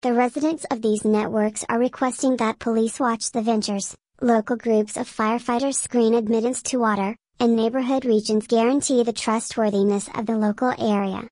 The residents of these networks are requesting that police watch the ventures, local groups of firefighters screen admittance to water, and neighborhood regions guarantee the trustworthiness of the local area.